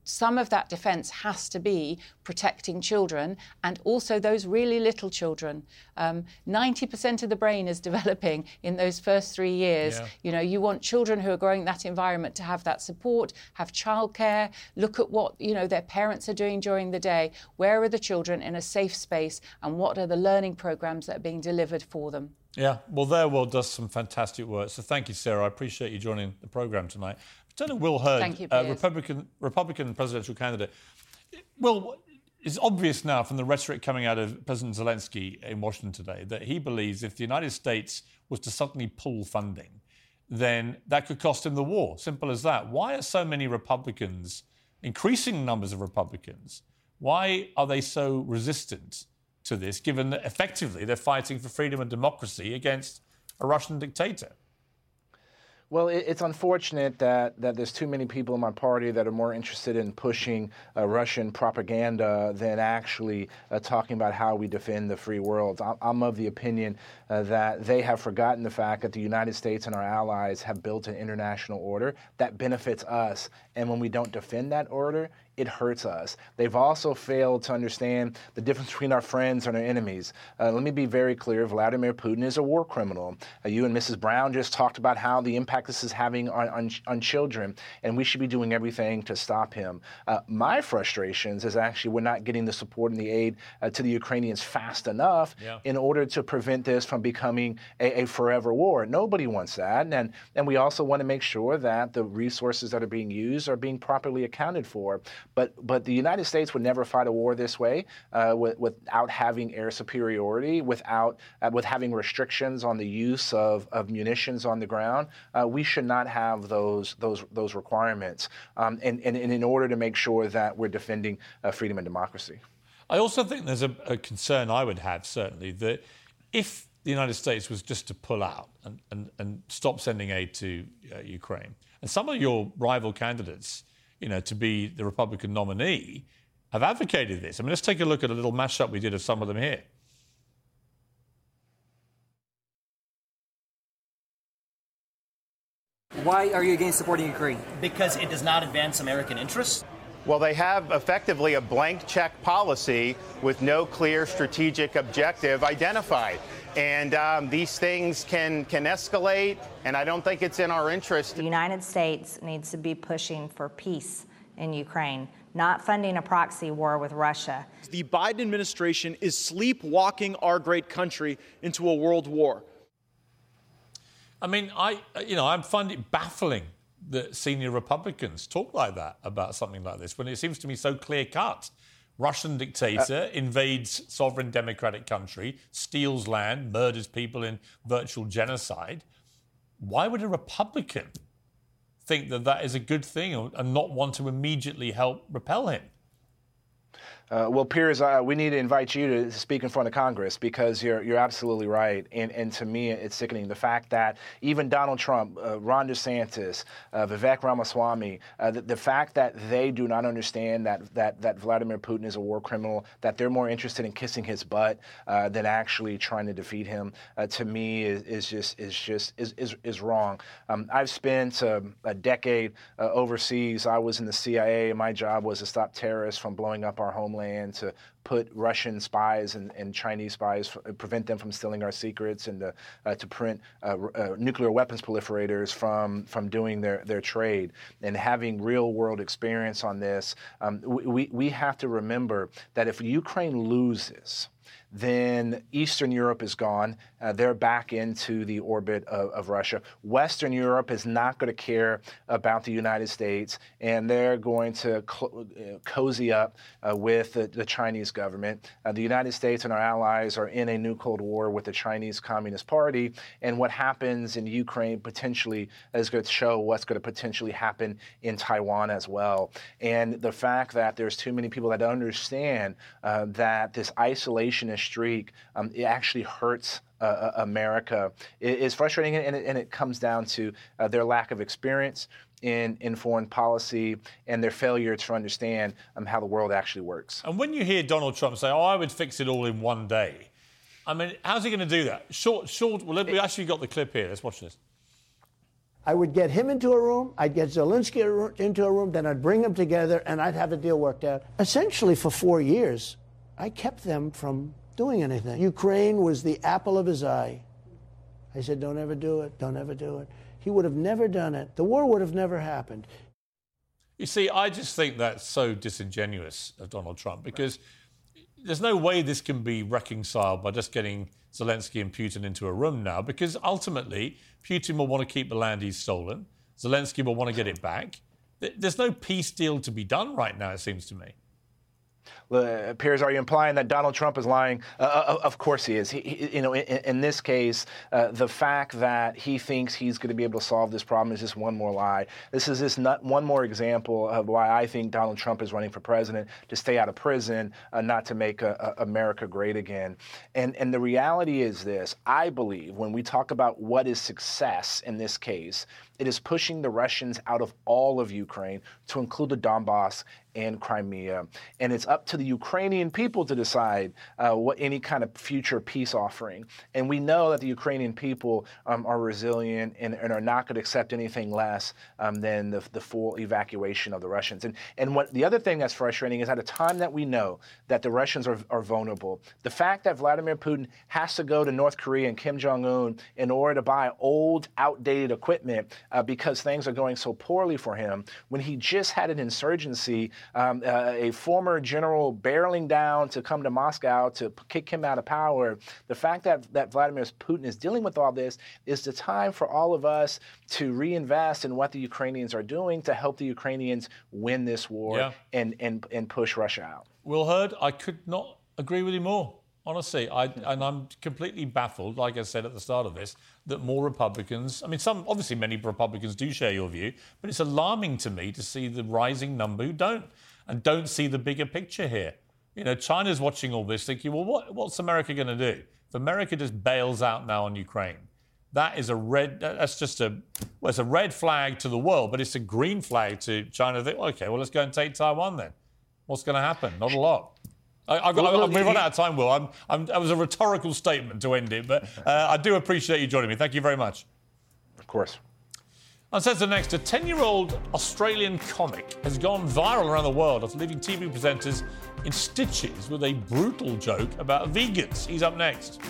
Speaker 8: some of that defence has to be protecting children and also those really little children. Um, 90% of the brain is developing in those first three years. Yeah. You know, you want children who are growing that environment to have that support, have childcare, look at what, you know, their parents are doing during the day. Where are the children in a safe space and what are the learning programs that are being delivered for them?
Speaker 2: Yeah, well, their world does some fantastic work. So thank you, Sarah. I appreciate you joining the programme tonight. Lieutenant Will Hurd,
Speaker 8: you,
Speaker 2: uh, Republican Republican presidential candidate. Well, it's obvious now from the rhetoric coming out of President Zelensky in Washington today that he believes if the United States was to suddenly pull funding, then that could cost him the war. Simple as that. Why are so many Republicans, increasing numbers of Republicans, why are they so resistant to this, given that effectively they're fighting for freedom and democracy against a Russian dictator?
Speaker 9: Well, it's unfortunate that, that there's too many people in my party that are more interested in pushing uh, Russian propaganda than actually uh, talking about how we defend the free world. I'm of the opinion uh, that they have forgotten the fact that the United States and our allies have built an international order that benefits us. And when we don't defend that order, it hurts us. They've also failed to understand the difference between our friends and our enemies. Uh, let me be very clear Vladimir Putin is a war criminal. Uh, you and Mrs. Brown just talked about how the impact this is having on, on, on children, and we should be doing everything to stop him. Uh, my frustrations is actually we're not getting the support and the aid uh, to the Ukrainians fast enough yeah. in order to prevent this from becoming a, a forever war. Nobody wants that. And, and we also want to make sure that the resources that are being used are being properly accounted for. But but the United States would never fight a war this way uh, with, without having air superiority, without uh, with having restrictions on the use of, of munitions on the ground. Uh, we should not have those those those requirements. Um, and, and, and in order to make sure that we're defending uh, freedom and democracy.
Speaker 2: I also think there's a, a, concern I would have, certainly, that if the United States was just to pull out and, and, and stop sending aid to uh, Ukraine, and some of your rival candidates, you know, to be the Republican nominee, have advocated this. I mean, let's take a look at a little mashup we did of some of them here.
Speaker 10: Why are you against supporting Ukraine?
Speaker 11: Because it does not advance American interests.
Speaker 12: Well, they have effectively a blank check policy with no clear strategic objective identified. And um, these things can, can escalate, and I don't think it's in our interest.
Speaker 13: The United States needs to be pushing for peace in Ukraine, not funding a proxy war with Russia.
Speaker 14: The Biden administration is sleepwalking our great country into a world war.
Speaker 2: I mean, I, you know, I find it baffling that senior Republicans talk like that about something like this when it seems to me so clear cut. Russian dictator uh, invades sovereign democratic country, steals land, murders people in virtual genocide. Why would a Republican think that that is a good thing and not want to immediately help repel him?
Speaker 9: Uh, well, Piers, uh, we need to invite you to speak in front of Congress because you're you're absolutely right, and and to me it's sickening the fact that even Donald Trump, uh, Ron DeSantis, uh, Vivek Ramaswamy, uh, the, the, fact that they do not understand that that that Vladimir Putin is a war criminal, that they're more interested in kissing his butt uh, than actually trying to defeat him, to me is, is just is just is is, is wrong. Um, I've spent um, a decade overseas. I was in the CIA, and my job was to stop terrorists from blowing up our homeland homeland to put Russian spies and, and Chinese spies, prevent them from stealing our secrets, and to, uh, to prevent uh, uh, nuclear weapons proliferators from, from doing their, their trade. And having real world experience on this, um, we, we have to remember that if Ukraine loses, then Eastern Europe is gone. Uh, they're back into the orbit of, of, Russia. Western Europe is not going to care about the United States, and they're going to cl- uh, cozy up uh, with the, the, Chinese government. Uh, the United States and our allies are in a new Cold War with the Chinese Communist Party, and what happens in Ukraine potentially is going to show what's going to potentially happen in Taiwan as well. And the fact that there's too many people that understand uh, that this isolationist streak, um, it actually hurts uh, uh America. Is frustrating, and it, and it, comes down to uh, their lack of experience in, in foreign policy and their failure to understand um, how the world actually works.
Speaker 2: And when you hear Donald Trump say, "Oh, I would fix it all in one day," I mean, how's he going to do that? Short, short. Well, we actually got the clip here. Let's watch this.
Speaker 15: I would get him into a room, I'd get Zelensky into a room, then I'd bring them together, and I'd have a deal worked out. Essentially, for four years, I kept them from doing anything. Ukraine was the apple of his eye. I said, don't ever do it, don't ever do it. He would have never done it. The war would have never happened.
Speaker 2: You see, I just think that's so disingenuous of Donald Trump because there's no way this can be reconciled by just getting Zelensky and Putin into a room now because ultimately Putin will want to keep the land he's stolen. Zelensky will want to get it back. There's no peace deal to be done right now, it seems to me.
Speaker 9: Uh, Piers, are you implying that Donald Trump is lying? Uh, uh of course he is. He, he, you know, in, in this case, uh, the fact that he thinks he's going to be able to solve this problem is just one more lie. This is just not one more example of why I think Donald Trump is running for president to stay out of prison, uh, not to make America great again. And and the reality is this: I believe when we talk about what is success in this case, it is pushing the Russians out of all of Ukraine to include the Donbass and Crimea. And it's up to the Ukrainian people to decide uh, what any kind of future peace offering. And we know that the Ukrainian people um, are resilient and, and, are not going to accept anything less um, than the, the, full evacuation of the Russians. And, and what the other thing that's frustrating is at a time that we know that the Russians are, are vulnerable, the fact that Vladimir Putin has to go to North Korea and Kim Jong un in order to buy old, outdated equipment uh, because things are going so poorly for him when he just had an insurgency. Um, uh, a former general people barreling down to come to Moscow to kick him out of power. The fact that, that Vladimir Putin is dealing with all this is the time for all of us to reinvest in what the Ukrainians are doing to help the Ukrainians win this war
Speaker 2: Yeah.
Speaker 9: and, and, and push Russia out.
Speaker 2: Will Hurd, I could not agree with you more. Honestly, I, and I'm completely baffled, like I said at the start of this, that more Republicans, I mean, some, obviously many Republicans do share your view, but it's alarming to me to see the rising number who don't and don't see the bigger picture here. You know, China's watching all this thinking, well, what, what's America going to do? If America just bails out now on Ukraine, that is a red, that's just a, well, it's a red flag to the world, but it's a green flag to China. Think, okay, well, let's go and take Taiwan then. What's going to happen? Not a lot. I, I've got,
Speaker 9: Well,
Speaker 2: we've run out of time, Will. I'm, I'm, that was a rhetorical statement to end it, but uh, I do appreciate you joining me. Thank you very much.
Speaker 9: Of course.
Speaker 2: Uncensored next, a 10 year old Australian comic has gone viral around the world after leaving TV presenters in stitches with a brutal joke about vegans. He's up next.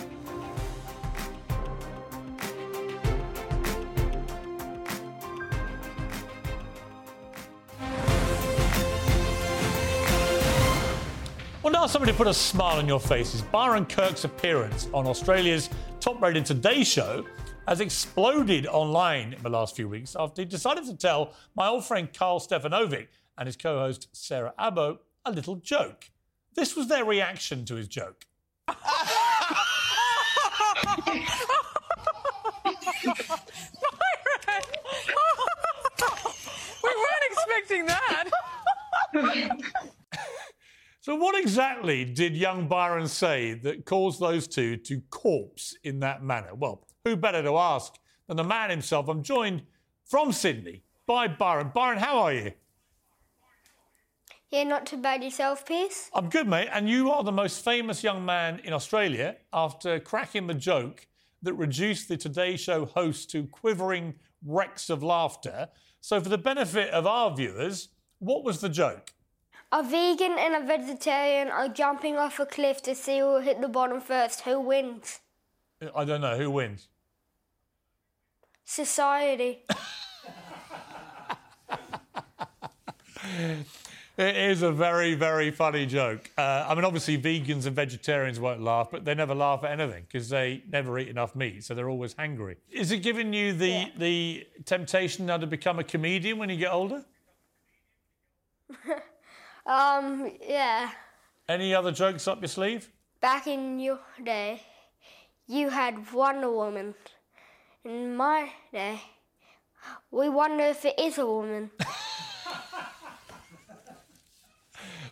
Speaker 2: Well, now somebody put a smile on your faces. Byron Kirk's appearance on Australia's top-rated Today Show has exploded online in the last few weeks after he decided to tell my old friend Karl Stefanovic and his co-host Sarah Abo a little joke. This was their reaction to his joke.
Speaker 16: we weren't expecting that.
Speaker 2: So, what exactly did young Byron say that caused those two to corpse in that manner? Well, who better to ask than the man himself? I'm joined from Sydney by Byron. Byron, how are you?
Speaker 17: Yeah, not too bad yourself, Piers.
Speaker 2: I'm good, mate. And you are the most famous young man in Australia after cracking the joke that reduced the Today Show host to quivering wrecks of laughter. So, for the benefit of our viewers, what was the joke?
Speaker 17: A vegan and a vegetarian are jumping off a cliff to see who will hit the bottom first. Who wins?
Speaker 2: I don't know. Who wins?
Speaker 17: Society.
Speaker 2: It is a very, very funny joke. Uh, I mean, obviously, vegans and vegetarians won't laugh, but they never laugh at anything because they never eat enough meat, so they're always hungry. Is it giving you the the temptation now to become a comedian when you get older?
Speaker 17: um, yeah.
Speaker 2: Any other jokes up your sleeve?
Speaker 17: Back in your day, you had Wonder Woman. In my day, we wonder if it is a woman.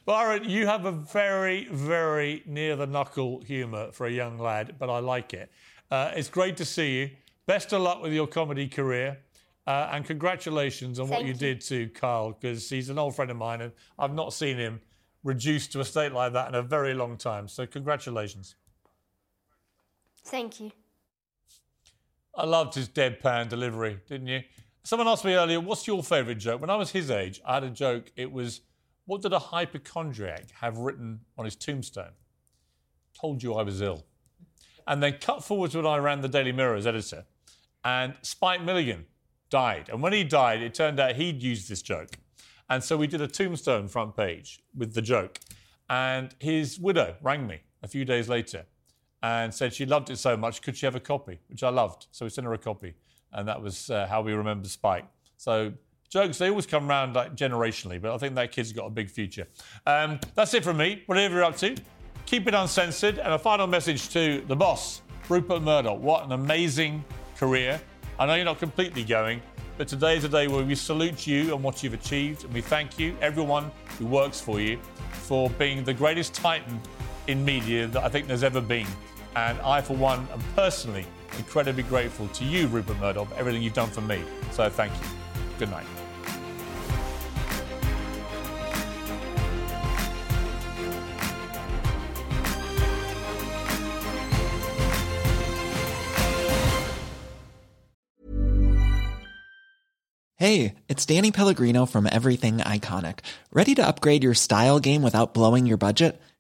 Speaker 2: Byron, you have a very, very near the knuckle humour for a young lad, but I like it. Uh, it's great to see you. Best of luck with your comedy career. Uh, and congratulations on what you
Speaker 17: you.
Speaker 2: did to Karl, because he's an old friend of mine, and I've not seen him reduced to a state like that in a very long time. So, congratulations.
Speaker 17: Thank you.
Speaker 2: I loved his deadpan delivery, didn't you? Someone asked me earlier, what's your favourite joke? When I was his age, I had a joke. It was, what did a hypochondriac have written on his tombstone? Told you I was ill. And then cut forward to when I ran the Daily Mirror as editor, and Spike Milligan died. And when he died, it turned out he'd used this joke. And so we did a tombstone front page with the joke. And his widow rang me a few days later and said she loved it so much, could she have a copy? Which I loved. So we sent her a copy. And that was uh, how we remember Spike. So jokes, they always come around like generationally, but I think that kid's got a big future. Um, that's it from me. Whatever you're up to, keep it uncensored. And a final message to the boss, Rupert Murdoch. What an amazing career. I know you're not completely going, but today is a day where we salute you and what you've achieved. And we thank you, everyone who works for you, for being the greatest titan in media that I think there's ever been. And I, for one, am personally incredibly grateful to you, Rupert Murdoch, for everything you've done for me. So thank you. Good night.
Speaker 18: Hey, it's Danny Pellegrino from Everything Iconic. Ready to upgrade your style game without blowing your budget?